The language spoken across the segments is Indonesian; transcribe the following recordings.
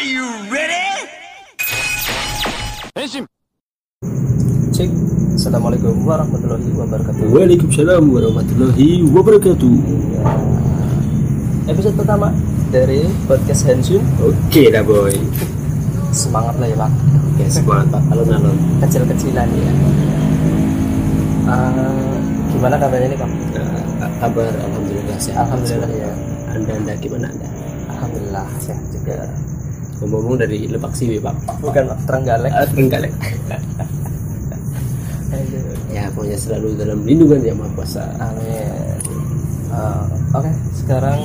Are you ready? Cek. Assalamualaikum warahmatullahi wabarakatuh. Waalaikumsalam warahmatullahi wabarakatuh. Episode pertama dari podcast Hensun. Oke dah boy. Semangat lah ya pak. Oke semangat pak. Alon-alon. Kecil-kecilan ya. Eh, gimana kabarnya nih pak? Eh, kabar alhamdulillah sehat. Alhamdulillah ya. Anda anda gimana anda? Alhamdulillah sehat juga. Ngomong dari Lebak Siwi pak. Bukan pak Trenggalek. Ah, Trenggalek. Aduh. Ya pokoknya selalu dalam lindungan yang maha kuasa. Amin. Eh, Oke, sekarang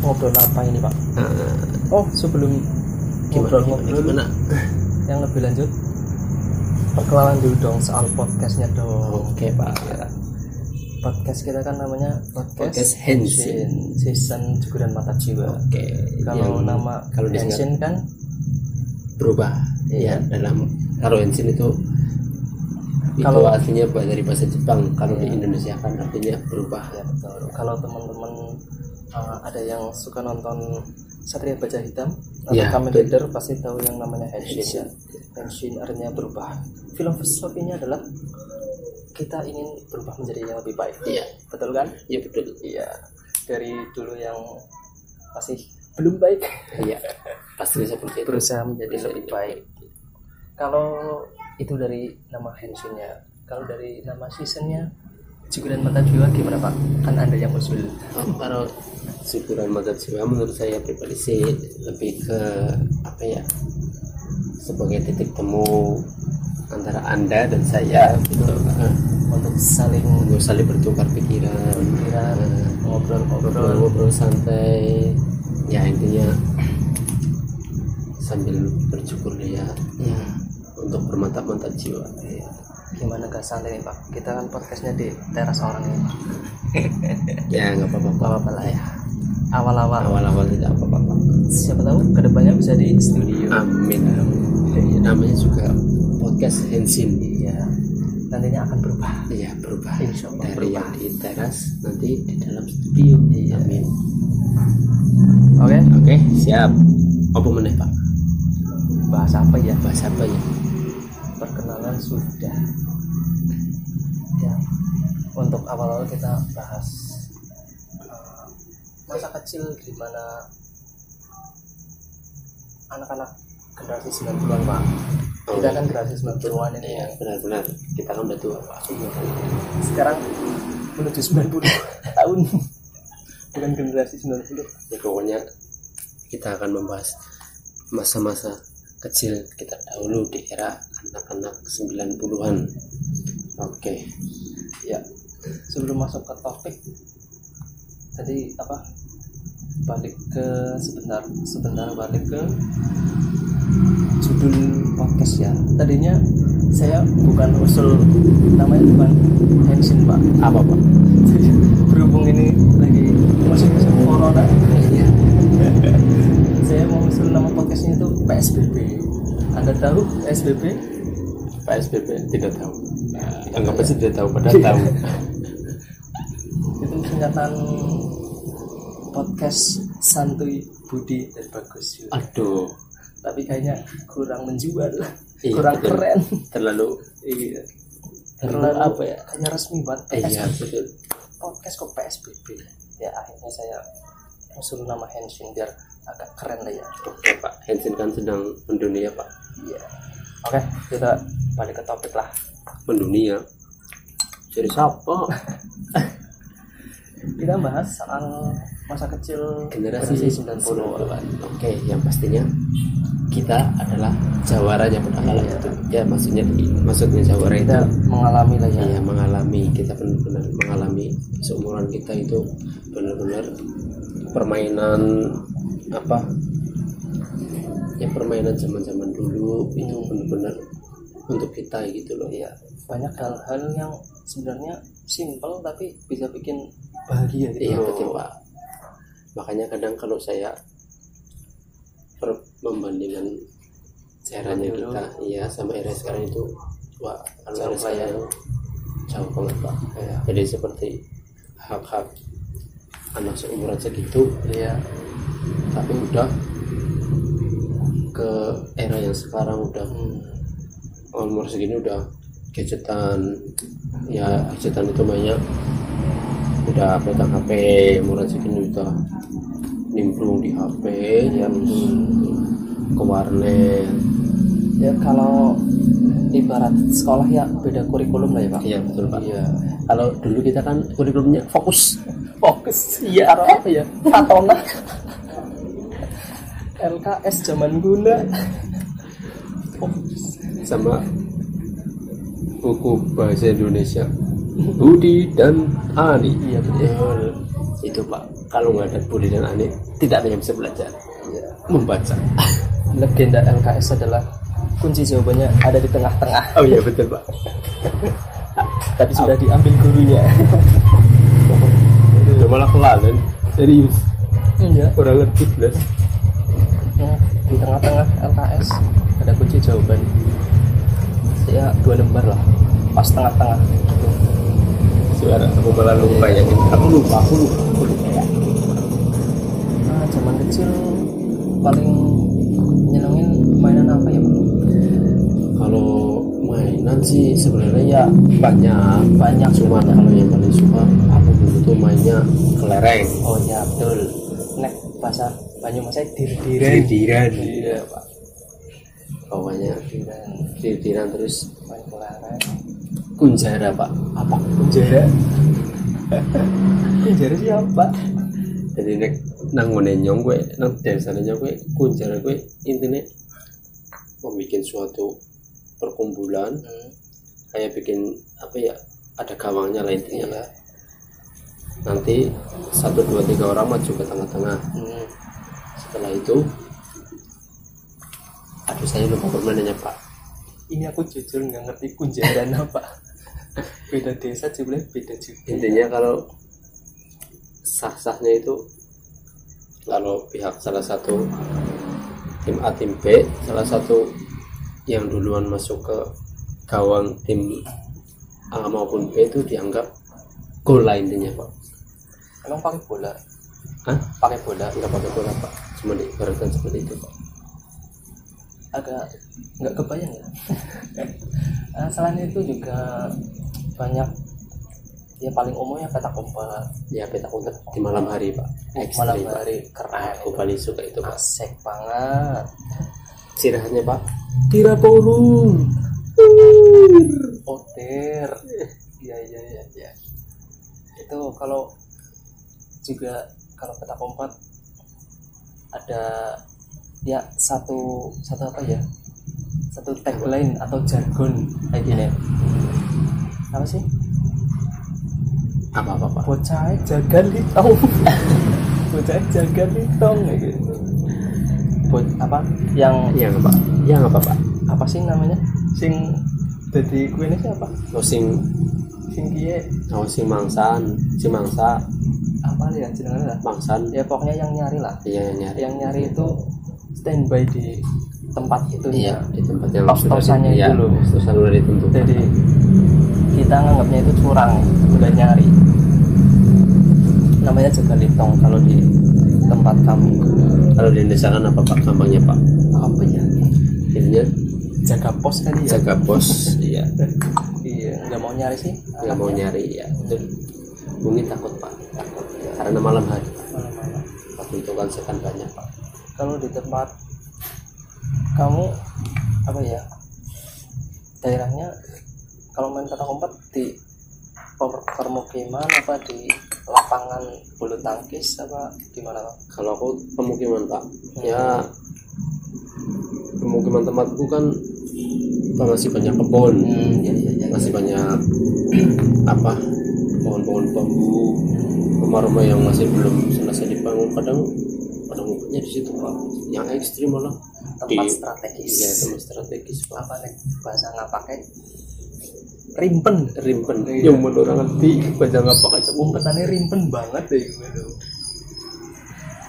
ngobrol apa ini pak? Ah, Oh sebelum gimana, gimana, ngobrol-ngobrol gimana? yang lebih lanjut, perkenalan dulu dong soal podcastnya dong. Oke pak. Podcast kita kan namanya podcast, Podcast Henshin. season Jeguran Mata Jiwa. Oke. Kalau yang nama kalau Henshin kan berubah Iya. ya dalam kalau Henshin itu itu Kalau- artinya ba- dari bahasa Jepang kalau di Iya. Indonesia kan artinya berubah ya betul. Kalau teman-teman uh, ada yang suka nonton Satria Baja Hitam atau Ya, Kamen. Rider pasti tahu yang namanya Henshin. ya. Henshin artinya berubah. Filosofinya adalah kita ingin berubah menjadi yang lebih baik. iya Betul kan? iya betul Iya. Dari dulu yang masih belum baik iya pasti seperti itu berusaha menjadi lebih baik. Kalau itu dari nama Henshinnya, kalau dari nama seasonnya Jiguran Mata Jiwa gimana Pak? Kan Anda yang usul. Oh, kalau syukuran mata jiwa menurut saya pribadi sih lebih ke apa ya sebagai titik temu antara anda dan saya gitu Eh, Untuk saling untuk saling bertukar pikiran pikiran, ngobrol-ngobrol. ngobrol-ngobrol santai ya intinya sambil bersyukur ya ya untuk bermantap-mantap jiwa Iya. Gimana gak santai nih Pak? Kita kan podcastnya di teras orang ini Pak. ya nggak apa-apa apa-apa lah ya. Awal-awal. awal-awal tidak apa-apa. Siapa tahu ke depannya bisa di studio. amin Ya, namanya juga podcast Henshin Iya. Nantinya akan berubah. Iya berubah Insya Allah dari berubah. yang di teras nanti di dalam studio. Iya. Amin. Oke. Oke siap. Apa meneh pak? Bahas apa ya? Bahasa apa ya? perkenalan sudah ya untuk awal-awal kita bahas uh, masa kecil di mana anak-anak generasi 90-an pak Oh, kita iya. kan generasi 90-an ini Iya benar-benar. Kita kan udah tua pak. sekarang menuju 90 tahun bukan generasi 90 Ya, pokoknya kita akan membahas masa-masa kecil kita dahulu di era anak-anak 90-an. Oke. ya sebelum masuk ke topik tadi apa balik ke sebentar sebentar balik ke judul podcast ya tadinya saya bukan usul namanya bukan Henshin pak Apa pak? berhubung ini lagi musim-musim corona Iya. saya mau usul nama podcastnya itu PSBB anda tahu PSBB PSBB tidak tahu. Anggap aja tidak tahu padahal tahu. itu singkatan podcast santuy budi dan bagus Aduh. tapi kayaknya kurang menjual Iya, kurang betul. keren Terlalu iya terlalu terlalu apa ya? kayaknya resmi banget Eh, Iya betul. podcast kok PSBB ya akhirnya saya usul nama Henshin biar agak keren lah ya Oke Pak, Hansen kan sedang mendunia Pak. iya oke kita balik ke topik lah Mendunia. Jadi siapa? kita bahas soal masa kecil Generasi 90 90-an. Oke, yang pastinya kita adalah jawaranya kala Iya. itu. Ya maksudnya maksudnya jawara itu kita mengalami lah ya ya mengalami kita benar-benar mengalami seumuran kita itu benar-benar permainan apa ya permainan zaman-zaman dulu itu benar-benar untuk kita gitu loh Iya, banyak hal-hal yang sebenarnya simple tapi bisa bikin bahagia gitu Iya loh. betul pak. Makanya kadang kalau saya membandingkan eranya kita, iya sama era sekarang itu, wah kalau era lah ya. jauh banget pak. Iya. Jadi seperti hak-hak anak seumuran segitu, Iya. tapi udah ke era yang sekarang udah hmm. umur segini udah gadgetan ya gadgetan itu banyak udah pegang HP umur segini udah nimbrung di HP ya ke warnet. Ya kalau ibarat sekolah ya beda kurikulum lah ya pak. Iya betul pak. Iya. Kalau dulu kita kan kurikulumnya fokus. Fokus. Iya. Apa ya? Fatona. LKS zaman guna. Fokus sama buku bahasa Indonesia Budi dan Ani. Iya betul. Itu pak. Kalau nggak ada Budi dan Ani tidak ada yang bisa belajar. Iya. Membaca. Legenda LKS adalah kunci jawabannya ada di tengah-tengah. Oh iya betul pak. Tapi sudah diambil gurunya. Udah malah kelalen serius? Iya. Kurang ngerti belas Nah, di tengah-tengah LKS ada kunci jawaban. Ya dua lembar lah. Pas tengah-tengah suara aku malah lupa ya. Aku lupa aku lupa aku lupa. Ya nah zaman kecil paling nyenengin mainan apa ya Pak? kalau mainan sih sebenarnya ya banyak banyak cuma banyak. kalau yang paling suka aku dulu tuh mainnya kelereng. Oh ya betul. Nek bahasa Banyumas dir-diren diran iya pak. Bawahnya diran diran terus. Main kelereng kunjara pak. Apa? Kunjara? Kunjara siapa? Jadi nek nang nyong gue nang desane nyong gue kunjara gue intinya membuat suatu perkumpulan hmm. kayak bikin apa ya ada gawangnya lah intinya lah. Nanti satu dua tiga orang maju ke tengah-tengah. Hmm. setelah itu aduh saya lupa permainannya pak. Ini aku jujur nggak ngerti kunjaran apa beda desa juga beda juga. Intinya kalau sah-sahnya itu kalau pihak salah satu tim A tim B salah satu yang duluan masuk ke gawang tim A maupun B itu dianggap gol lah intinya pak. Emang pakai bola? Hah? pakai bola? Nggak pakai bola pak. Cuma diibaratkan seperti itu pak. Agak nggak kebayang ya. Nah, selain itu juga banyak ya paling umumnya petak umpet. Ya petak umpet di malam hari pak. Malam Ekstrim, Pak. hari keren. Aku paling suka itu pak. Asik banget. Istirahatnya pak. Tira turun otir iya iya iya iya. Itu kalau juga kalau petak umpet ada ya satu satu apa ya? Satu tagline atau jargon kayak gini apa sih? Apa apa pak bocah jaga litong bocah jaga litong kayak gitu. Bot, apa? Yang yang apa yang apa pak apa sih namanya? Sing jadi kue ini siapa? Oh sing sing kie oh sing mangsan sing mangsa. Apa ya jenengnya lah? Mangsan. Ya pokoknya yang nyari lah. Iya yang nyari. Yang nyari itu standby di tempat itu iya ya di tempat yang sudah di- itu iya, ditentukan. Jadi kita nganggapnya itu curang udah nyari. Namanya jaga litong kalau di tempat kami kalau di Indonesia kan apa pak? Gampangnya pak? Apa ya? Intinya jaga pos kali ya? Jaga pos iya. Iya nggak mau nyari sih nggak mau nyari ya itu mungkin takut pak. Takut karena malam hari. Pak. Malam-malam. waktu itu kan sekan banyak pak. Kalau di tempat kamu apa ya daerahnya kalau main petak umpet di per- permukiman apa di lapangan bulu tangkis apa di mana Pak? kalau aku pemukiman pak. Ya pemukiman tempatku kan masih banyak kebun. Hmm, ya, ya, ya, masih banyak apa pohon-pohon bambu rumah-rumah yang masih belum selesai dibangun. Kadang kadang ngumpetnya di situ pak. Yang ekstrim malah. Tempat Di- strategis. iya tempat strategis pak. Apa nih bahasa nggak pakai rimpen. Rimpen. Iya. yang menurut orang ngerti baca nggak pakai umpetannya rimpen banget deh gitu.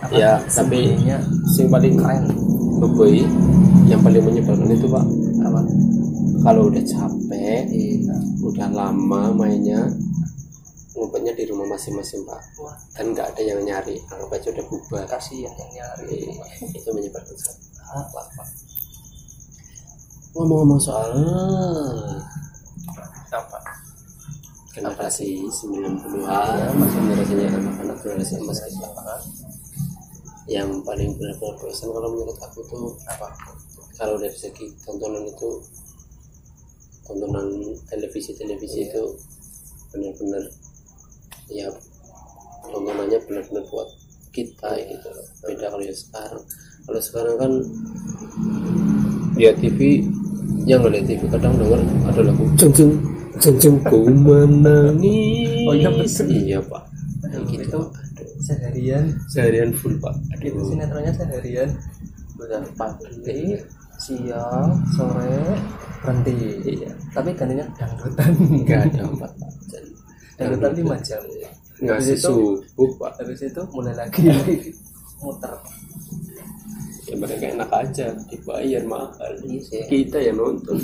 Apa Ya, tapi- sing paling keren beboi yang paling menyebalkan itu pak. Apa? Kalau udah capek Iya. udah lama mainnya ngumpetnya di rumah masing-masing pak. Wah dan nggak ada yang nyari anggap aja udah bubar. Kasihan yang nyari. Itu menyebalkan sekali apa pak? Ngomong-ngomong soal apa? Generasi 90-an masih generasinya anak-anak generasi emas kita yang paling berkesan kalau menurut aku tuh apa? kalau dari segi tontonan itu tontonan televisi-televisi Iya. itu benar-benar ya tontonannya benar-benar buat kita gitu loh. beda kalau yang sekarang. Kalau sekarang kan lihat TV yang ngeliat TV kadang denger ada lagu jeng jeng jeng jeng ku menangis. Oh iya, betul. iya pak. Aduh, gitu. itu Pak. Seharian. Seharian full pak. Itu aduh sinetronnya seharian. Udah pagi siang sore berhenti. Iya. Tapi gantinya dangdutan. Nggak ada pak. Dangdutan lima jam. Nggak Habis itu- subuh pak. habis itu mulai lagi. Muter. Ya mereka enak aja. Dibayar mahal. Iya sih. kita yang nonton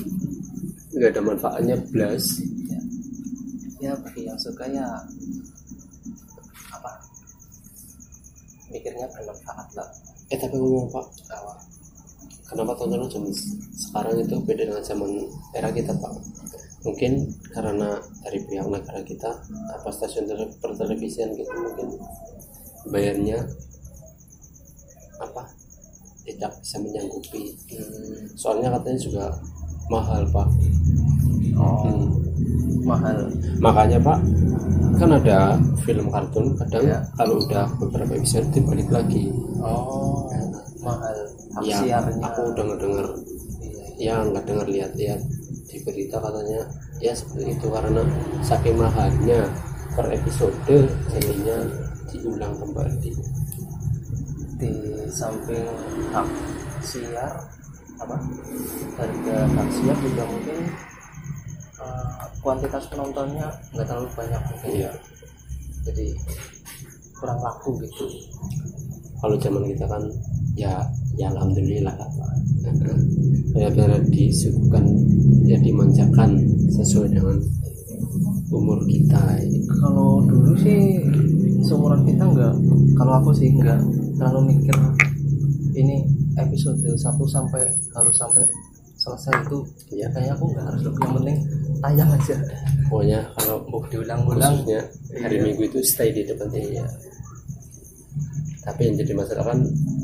nggak ada manfaatnya blas. Ya, ya bagi yang suka ya apa? Mikirnya bermanfaat lah. Eh tapi ngomong pak. Awal. kenapa tontonan zaman sekarang itu beda dengan zaman era kita pak? Mungkin karena dari pihak negara kita apa stasiun tele- pertelevisian gitu mungkin bayarnya apa tidak bisa menyanggupi. Hmm, soalnya katanya juga mahal pak. Oh Hmm. mahal. Makanya pak kan ada film kartun kadang Iya. kalau udah beberapa episode dibalik lagi. Oh mahal. Hak ya siarnya. aku udah ngedenger. Iya, ya nggak denger lihat-lihat di berita katanya ya seperti itu karena saking mahalnya per episode jadinya diulang kembali. Di samping hak siar apa harga hak siar juga mungkin eh, kuantitas penontonnya nggak terlalu banyak mungkin Iya. jadi kurang laku gitu kalau zaman kita kan ya ya alhamdulillah lah Pak. benar-benar disuguhkan ya dimanjakan sesuai dengan umur kita kalau dulu sih seumuran kita nggak kalau aku sih nggak terlalu mikir ini episode 1 sampai harus sampai selesai itu ya kayaknya aku nggak harus lebih yang penting tayang aja. Pokoknya kalau mau diulang-ulang khususnya hari Iya. minggu itu stay di depan TV ya. Tapi yang jadi masalah kan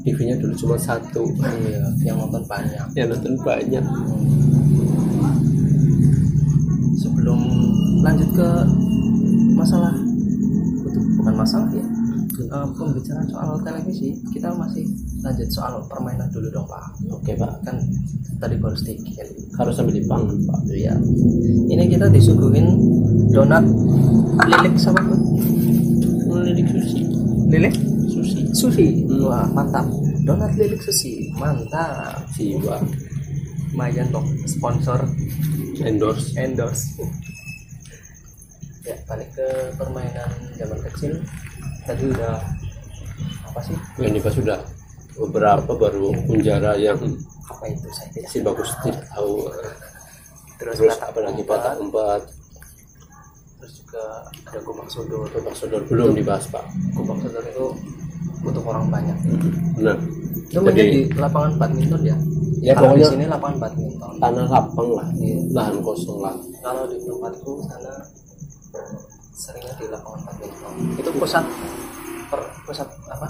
TV-nya dulu cuma satu. Iya yang nonton banyak. Yang nonton banyak. Sebelum lanjut ke masalah itu bukan masalah ya Eh, pembicaraan soal televisi kita masih lanjut soal permainan dulu dong pak. Oke pak. Kan tadi baru sedikit harus sambil dipangan pak. Ya ini kita disuguhin donat lilik sama apa lilik sushi. Lilik? Sushi. Sushi. Hmm. wah mantap. Donat lilik sushi. Mantap. Jiwa lumayan dong. Sponsor. Endorse. Endorse. Ya balik ke permainan zaman kecil. Tadi udah apa sih? Yang dibahas sudah beberapa baru penjara yang apa itu? Saya tidak si bagus tidak tahu. Terus, terus apalagi empat, patah empat. Terus juga ada gubak sodor. Bapak saudara belum dibahas pak. Gubak sodor itu untuk orang banyak. Nah itu Jadi- di lapangan badminton ya? Ya, kalau di sini lapangan badminton. tanah lapang lah Iya. lahan kosong lah. Kalau di tempatku sana seringnya di lapangan badminton. Itu pusat per, pusat apa?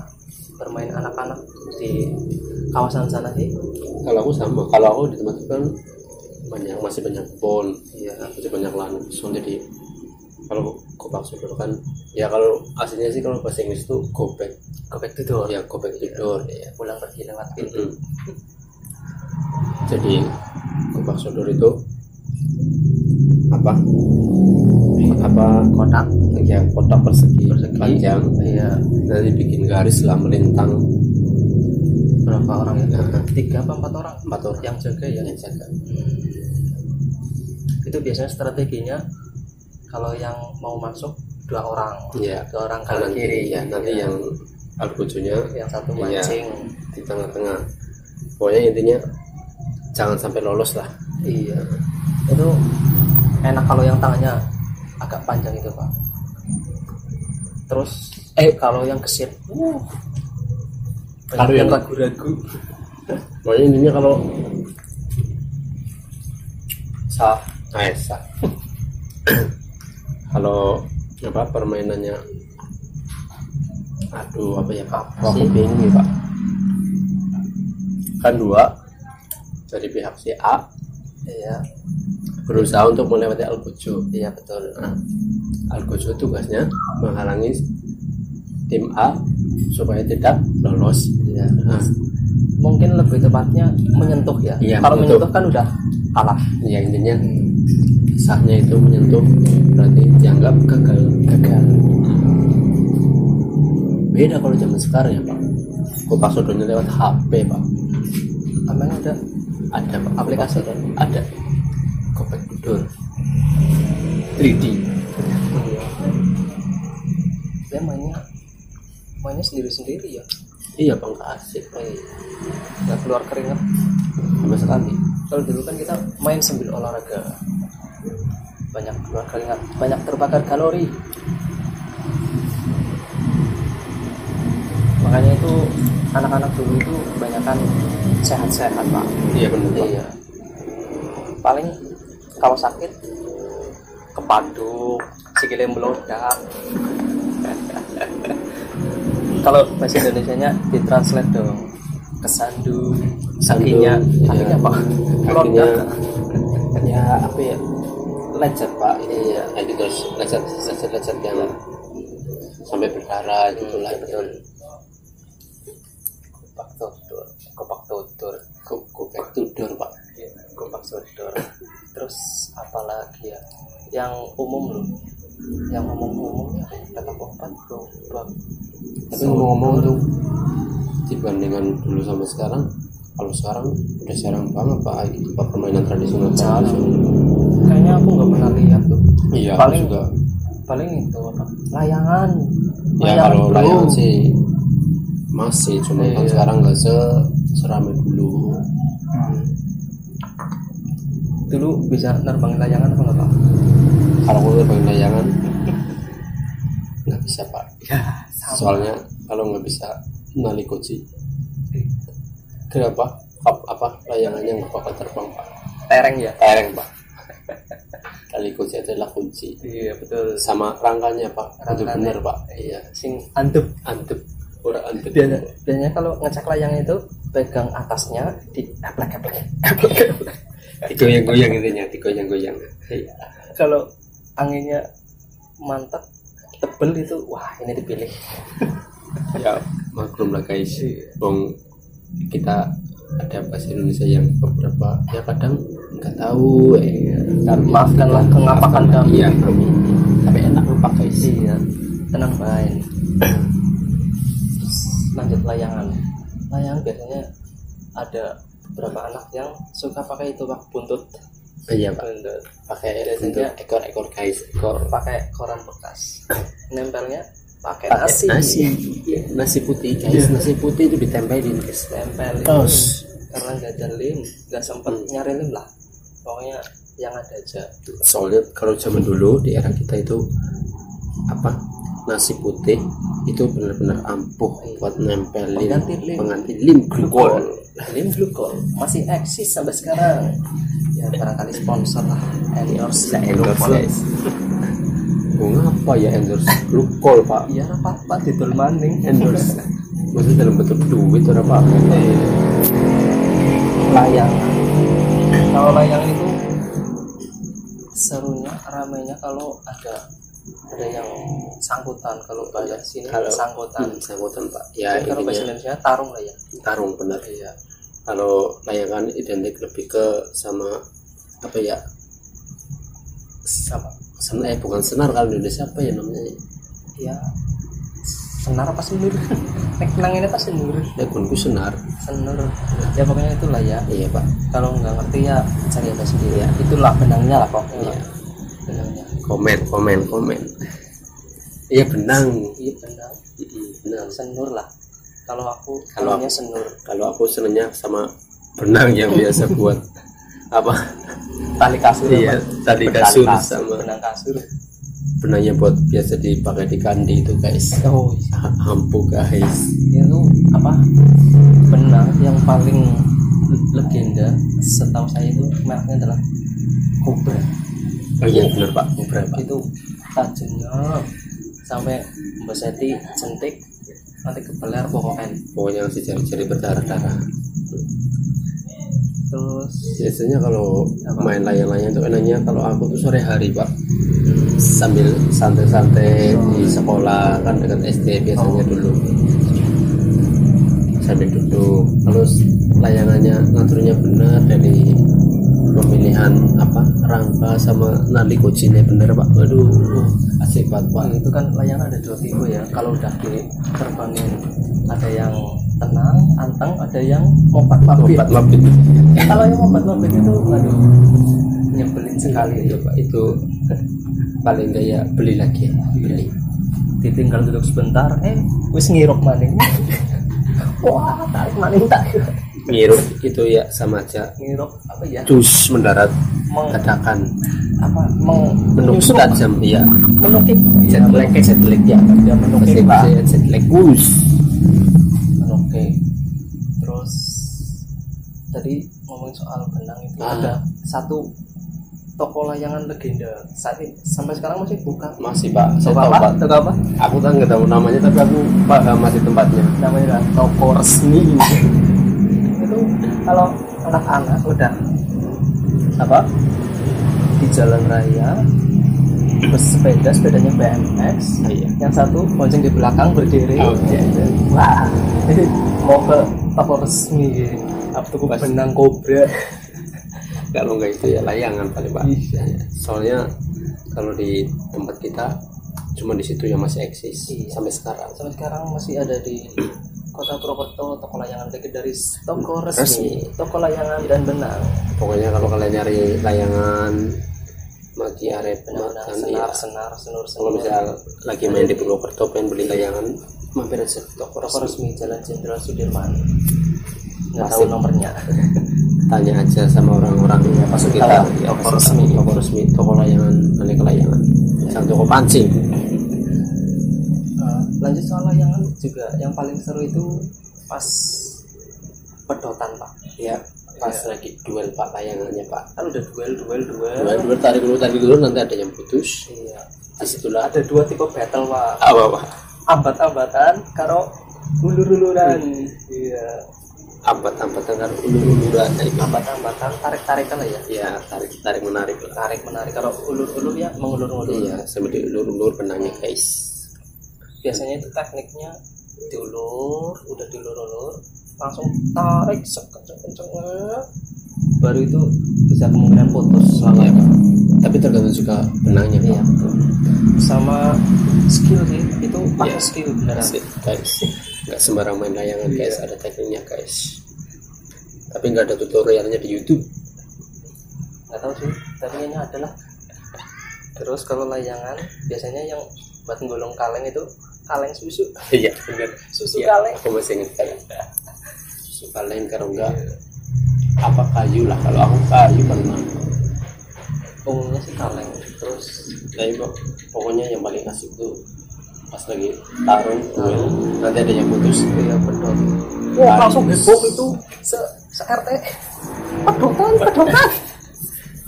Bermain anak-anak di kawasan sana sih? Kalau aku sama. Kalau aku di tempat itu kan banyak masih banyak kebun iya. Masih banyak lahan kosong. Jadi kalau gobak sodor kan ya kalau aslinya sih kalau bahasa Inggris itu gobek gobek tidur ya gobek tidur ya pulang pergi lewat pintu. Mm-mm. jadi gobak sodor itu apa? Apa? Kotak. Ya kotak persegi, Persegi. panjang. Iya. Nanti bikin garis lah melintang berapa orang ya Nah. tiga apa empat orang? empat orang. Yang jaga ya. Yang jaga. Hmm. itu biasanya strateginya kalau yang mau masuk dua orang. Iya. dua orang kanan kanan kiri. ya nanti Iya. yang algojonya yang satu Iya. mancing. di tengah-tengah. Pokoknya intinya jangan sampai lolos lah. Iya. Itu enak kalau yang tangannya agak panjang itu pak. Terus eh. kalau yang gesit uh, Kalau yang ragu-ragu. Pokoknya intinya kalau sah eh sah kalau apa permainannya aduh apa ya pak? Sih? bingung ya pak. Kan dua dari pihak si A iya. berusaha untuk melewati Al-Gojo iya betul. Nah, Al-Gojo tugasnya menghalangi tim A supaya tidak lolos. Iya. Nah, mungkin lebih tepatnya menyentuh ya. Iya, kalau menyentuh. menyentuh kan udah kalah. Ya intinya sahnya itu menyentuh berarti dianggap gagal. Gagal. Beda kalau zaman sekarang ya pak. Kok passwordnya lewat HP pak? Emang ada. Ada pak. Aplikasi kan? Ada. Gopek Tidur 3D dia mainnya mainnya sendiri sendiri ya iya bang asik. Pak nggak keluar keringat. Sama sekali. Kalau dulu kan kita main sambil olahraga. Banyak keluar keringat. Banyak terbakar kalori. Makanya itu anak-anak dulu itu kebanyakan sehat-sehat pak. Iya benar pak. Iya. Paling kalau sakit kepaduk sikilnya melodak kalau bahasa Indonesia nya ditranslate dong. Kesandu kakinya Sandung, kakinya iya. apa? Kakinya ya apa ya? Lecet pak. Iya. kayak gitu lecet lecet lecet yang sampai berdarah gitu lah betul. Kopak tutur kopak tutur. Gopek Tidur pak. Iya, kopak tutur terus apa lagi ya? Yang umum loh yang umum-umum ya kata kompat bro bro tapi ngomong-ngomong tuh. Dibandingkan dulu sama sekarang kalau sekarang udah jarang banget pak gitu pak permainan tradisional kayaknya aku nggak pernah lihat tuh. Iya Paling- juga. paling itu apa? Layangan. Ya kalau bro. layangan sih masih cuma kan Iya. sekarang nggak se seramai dulu. Hmm. dulu bisa nerbangin layangan apa nggak pak kalau aku terbang layangan nggak bisa pak. Ya soalnya kalau nggak bisa nali kunci kenapa? Apa, apa? Layangannya nggak bakal terbang pak. Tereng ya? Tereng pak. Tali kunci adalah kunci. Iya betul. Sama rangkanya pak. Itu Rangkanya. benar pak. Iya. Sing antep. Antep. Orang antep. Biasanya, biasanya kalau ngecek layang itu pegang atasnya di eplek eplek eplek eplek digoyang-goyang intinya digoyang-goyang. Iya. Kalau anginnya mantap tebel itu wah ini dipilih. Ya maklum lah guys. Bong kita ada bahasa Indonesia yang beberapa ya kadang nggak tahu eh. Dan maafkanlah kengapakan kami iya kami tapi enak lupa guys. Iya tenang main lanjut layangan. Layangan biasanya ada beberapa anak yang suka pakai itu pak buntut iya pak. Buntut pakai Biasanya- ekor-ekor guys ekor pakai koran bekas. Nempelnya pakai pakai nasi. nasi. Iya, nasi putih guys. Nasi putih itu ditempelin guys. Tempel Tos. itu karena nggak ada lem nggak sempet Hmm. nyari lem lah. Pokoknya yang ada aja. Soalnya kalau zaman dulu di era kita itu apa nasi putih itu benar-benar ampuh buat nempelin Pengganti lem. pengganti lem glukol. Lem glukol. Masih eksis sampai sekarang. Ya barangkali sponsor lah. Endorse. Bisa endorse. Guys ngapa ya endorse glukol pak? Iya apa apa didol maning endorse. Maksudnya dalam bentuk duit atau apa layangan kalau layangan itu serunya ramainya kalau ada ada yang sangkutan kalau bahasa sini Kalau- sangkutan. Hmm, sangkutan pak. Ya Jadi kalau bahasa Indonesia tarung lah ya. Tarung benar. Iya. Kalau layangan identik lebih ke sama apa ya? Sama. Senar eh bukan senar kalau di Indonesia apa ya namanya? Ya senar apa senur nek nanginnya apa senur ya kunku senar. Senur ya pokoknya itulah ya. Iya pak. Kalau nggak ngerti ya cari aja sendiri. Ya itulah benangnya lah pokoknya. Iya. benangnya komen komen komen. Iya benang. Iya benang. Benang. Senur lah. Kalau aku Kalau namanya senur. kalau aku senangnya sama benang yang biasa buat apa? Tali kasur. Iya Benang kasur sama benang kasur. benangnya buat biasa dipakai di kandi itu guys. Oh Ha- ampuh guys. Itu apa? Benang yang paling legenda setahu saya itu mereknya adalah Cobra oh iya bener pak. Cobra, pak. Itu tajamnya sampai Mbak Seti jentik nanti kebeler pokoknya pokoknya si jari-jari berdarah-darah. Terus biasanya kalau Apa? main layang-layang itu enaknya kalau aku tuh sore hari pak. Sambil santai-santai di sekolah kan dekat SD biasanya Oh. dulu. Sambil duduk. Terus layangannya ngaturnya benar dari pemilihan rangka sama nali kuncinya bener pak? Aduh asik banget pak itu kan layangan ada dua tipe ya. Kalau udah diterbangin ada yang tenang anteng ada yang mopat mabit. Kalau yang mopat mabit itu aduh nyebelin sekali. Itu pak. Itu paling enggak ya beli lagi beli. Ditinggal duduk sebentar eh wis ngirok maning. Wah tarik maning tak? Ngirup itu ya sama aja. Ngirok apa ya? Dus mendarat Meng- dadakan apa? menyusup, tajam ya menukik. Jet lag jet lag ya. Ya menukik pak. Inggrisnya jet lag. Bus menukik. Terus tadi ngomongin soal benang itu Ah. ada satu toko layangan legenda. Saat ini sampai sekarang masih buka? Masih pak. Saya toko tahu pak. Toko apa? Aku kan nggak tahu namanya tapi aku paham masih tempatnya. Namanya adalah toko resmi. Itu kalau anak-anak udah apa di jalan raya bersepeda sepedanya BMX iya. yang satu bonceng di belakang berdiri Oh, iya. wah mau ke toko resmi apa tuh benang kobra kalau nggak itu ya layangan paling pak Iya. soalnya kalau di tempat kita cuma di situ yang masih eksis Iya. sampai sekarang sampai sekarang masih ada di kota Purwokerto toko layangan legendaris toko resmi, Resmi. toko layangan dan benang. Pokoknya kalau kalian nyari layangan mati arep makan senar ya senar senur kalau senur misal lagi main di Purwokerto pengen beli layangan mampir aja. Ke toko toko resmi resmi Jalan Jenderal Sudirman. Nggak Pasti. tahu nomornya. Tanya aja sama orang-orang ya pas kita toko resmi. toko resmi toko layangan aneka layangan. Jangan toko pancing lanjut soal layangan juga. Yang paling seru itu pas pedotan pak. Ya pas Iya. lagi duel pak layangannya pak. Kan udah duel duel duel. Duel duel tarik dulu tarik dulu nanti ada yang putus. Iya. Di situlah ada dua tipe battle pak. Apa apa ambat-ambatan karo ulur-uluran. Iya. Ambat-ambatan kan ulur-uluran. Nah, itu ambat-ambatan tarik-tarikan lah ya. Ya tarik tarik menarik lah. Tarik menarik kalau ulur-ulur ya mengulur-ulur iya sambil diulur-ulur benangnya guys biasanya itu tekniknya diulur udah diulur-ulur langsung tarik sekenceng-kencengnya baru itu bisa kemungkinan putus selama Pak. tapi tergantung juga benangnya iya betul. Sama skill sih itu pakai Iya. skill beneran. Guys. Nggak sembarang main layangan guys. Ada tekniknya guys. Tapi nggak ada tutorialnya di YouTube. Nggak tahu sih tapi kayaknya adalah terus kalau layangan biasanya yang buat nggolong kaleng itu kaleng susu. Iya. Benar susu Iya, kaleng. aku masih ingat kaleng. Susu kaleng kalau enggak apa kayu lah. Kalau aku kayu pernah umumnya sih kaleng. Terus tapi pok- pokoknya yang paling asik tuh pas lagi tarung duel nanti ada yang putus. Ya pedot Wah, Wah, langsung heboh itu se se RT pedotan pedotan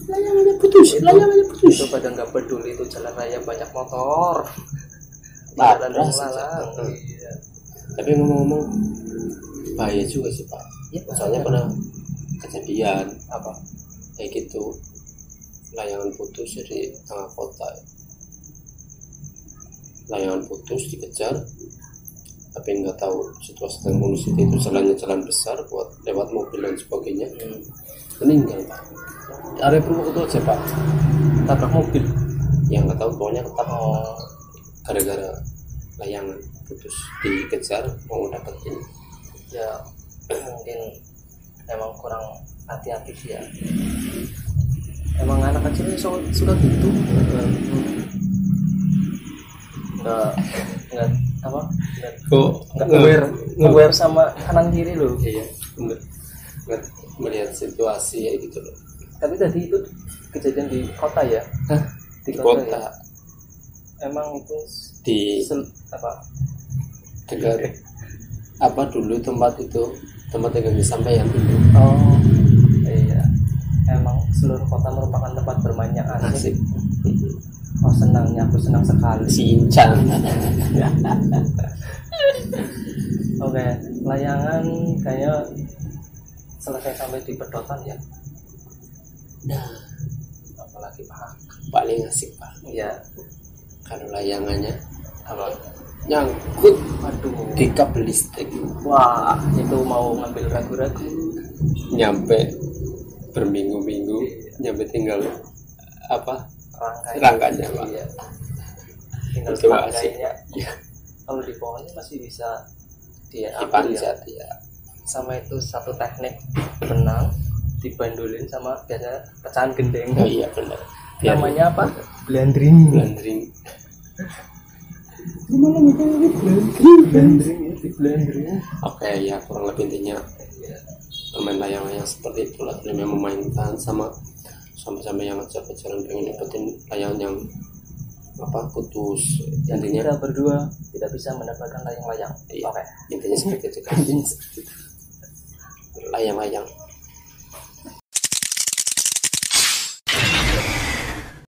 layangannya putus layangannya putus. Itu pada nggak peduli itu jalan raya banyak motor Jalan yang sih, lalang Cak. iya. tapi ngomong-ngomong bahaya juga sih pak. Iya, soalnya pernah kejadian apa? kayak gitu. Layangan putus dari tengah kota. Layangan putus dikejar. Tapi nggak tahu situasi dan kondisi itu jalannya jalan besar buat lewat mobil dan sebagainya. Hmm. meninggal pak. Area Purwokerto aja pak. Tabrak mobil. Yang nggak tahu pokoknya ketak oh. Gara-gara layangan putus dikejar mau dapetin. Ya mungkin emang kurang hati-hati sih ya. Emang anak kecil so- suka gitu. Nggak nggak apa? Nggak kok nggak aware aware sama kanan kiri loh. Iya bener Nggak melihat situasi ya gitu loh. Tapi tadi itu kejadian di kota ya? Hah? di di kota, kota. Ya? emang itu di sel- apa? Dekat apa dulu tempat itu? Tempat yang disampaikan dulu. Oh iya. Emang seluruh kota merupakan tempat bermainnya asik. Asik oh senangnya aku senang sekali. Cincang oke layangan kayaknya selesai sampai di pedotan ya? Nah. Apalagi pak. Paling asik pak. Iya. Kalau layangannya apa? Nyangkut. Aduh di kabel listrik. Wah itu mau ngambil ragu-ragu. Nyampe berminggu-minggu nyampe tinggal apa? Rangkaian. Rangkanya pak. Iya. Tinggal Itu asik. rangkaiannya. ya, kalau di pohonnya masih bisa dia ya. dipanjat ya? sama itu satu teknik benang dibandulin sama biasanya pecahan gendeng. Oh iya benar. Namanya apa? blandring blendering ya di blandring oke ya kurang lebih intinya bermain layang-layang seperti itulah yang memainkan sama sama-sama yang jalan pengen dapetin layang yang apa putus yang intinya kita berdua tidak bisa mendapatkan layang-layang. Iya. oke. intinya seperti itu kan layang-layang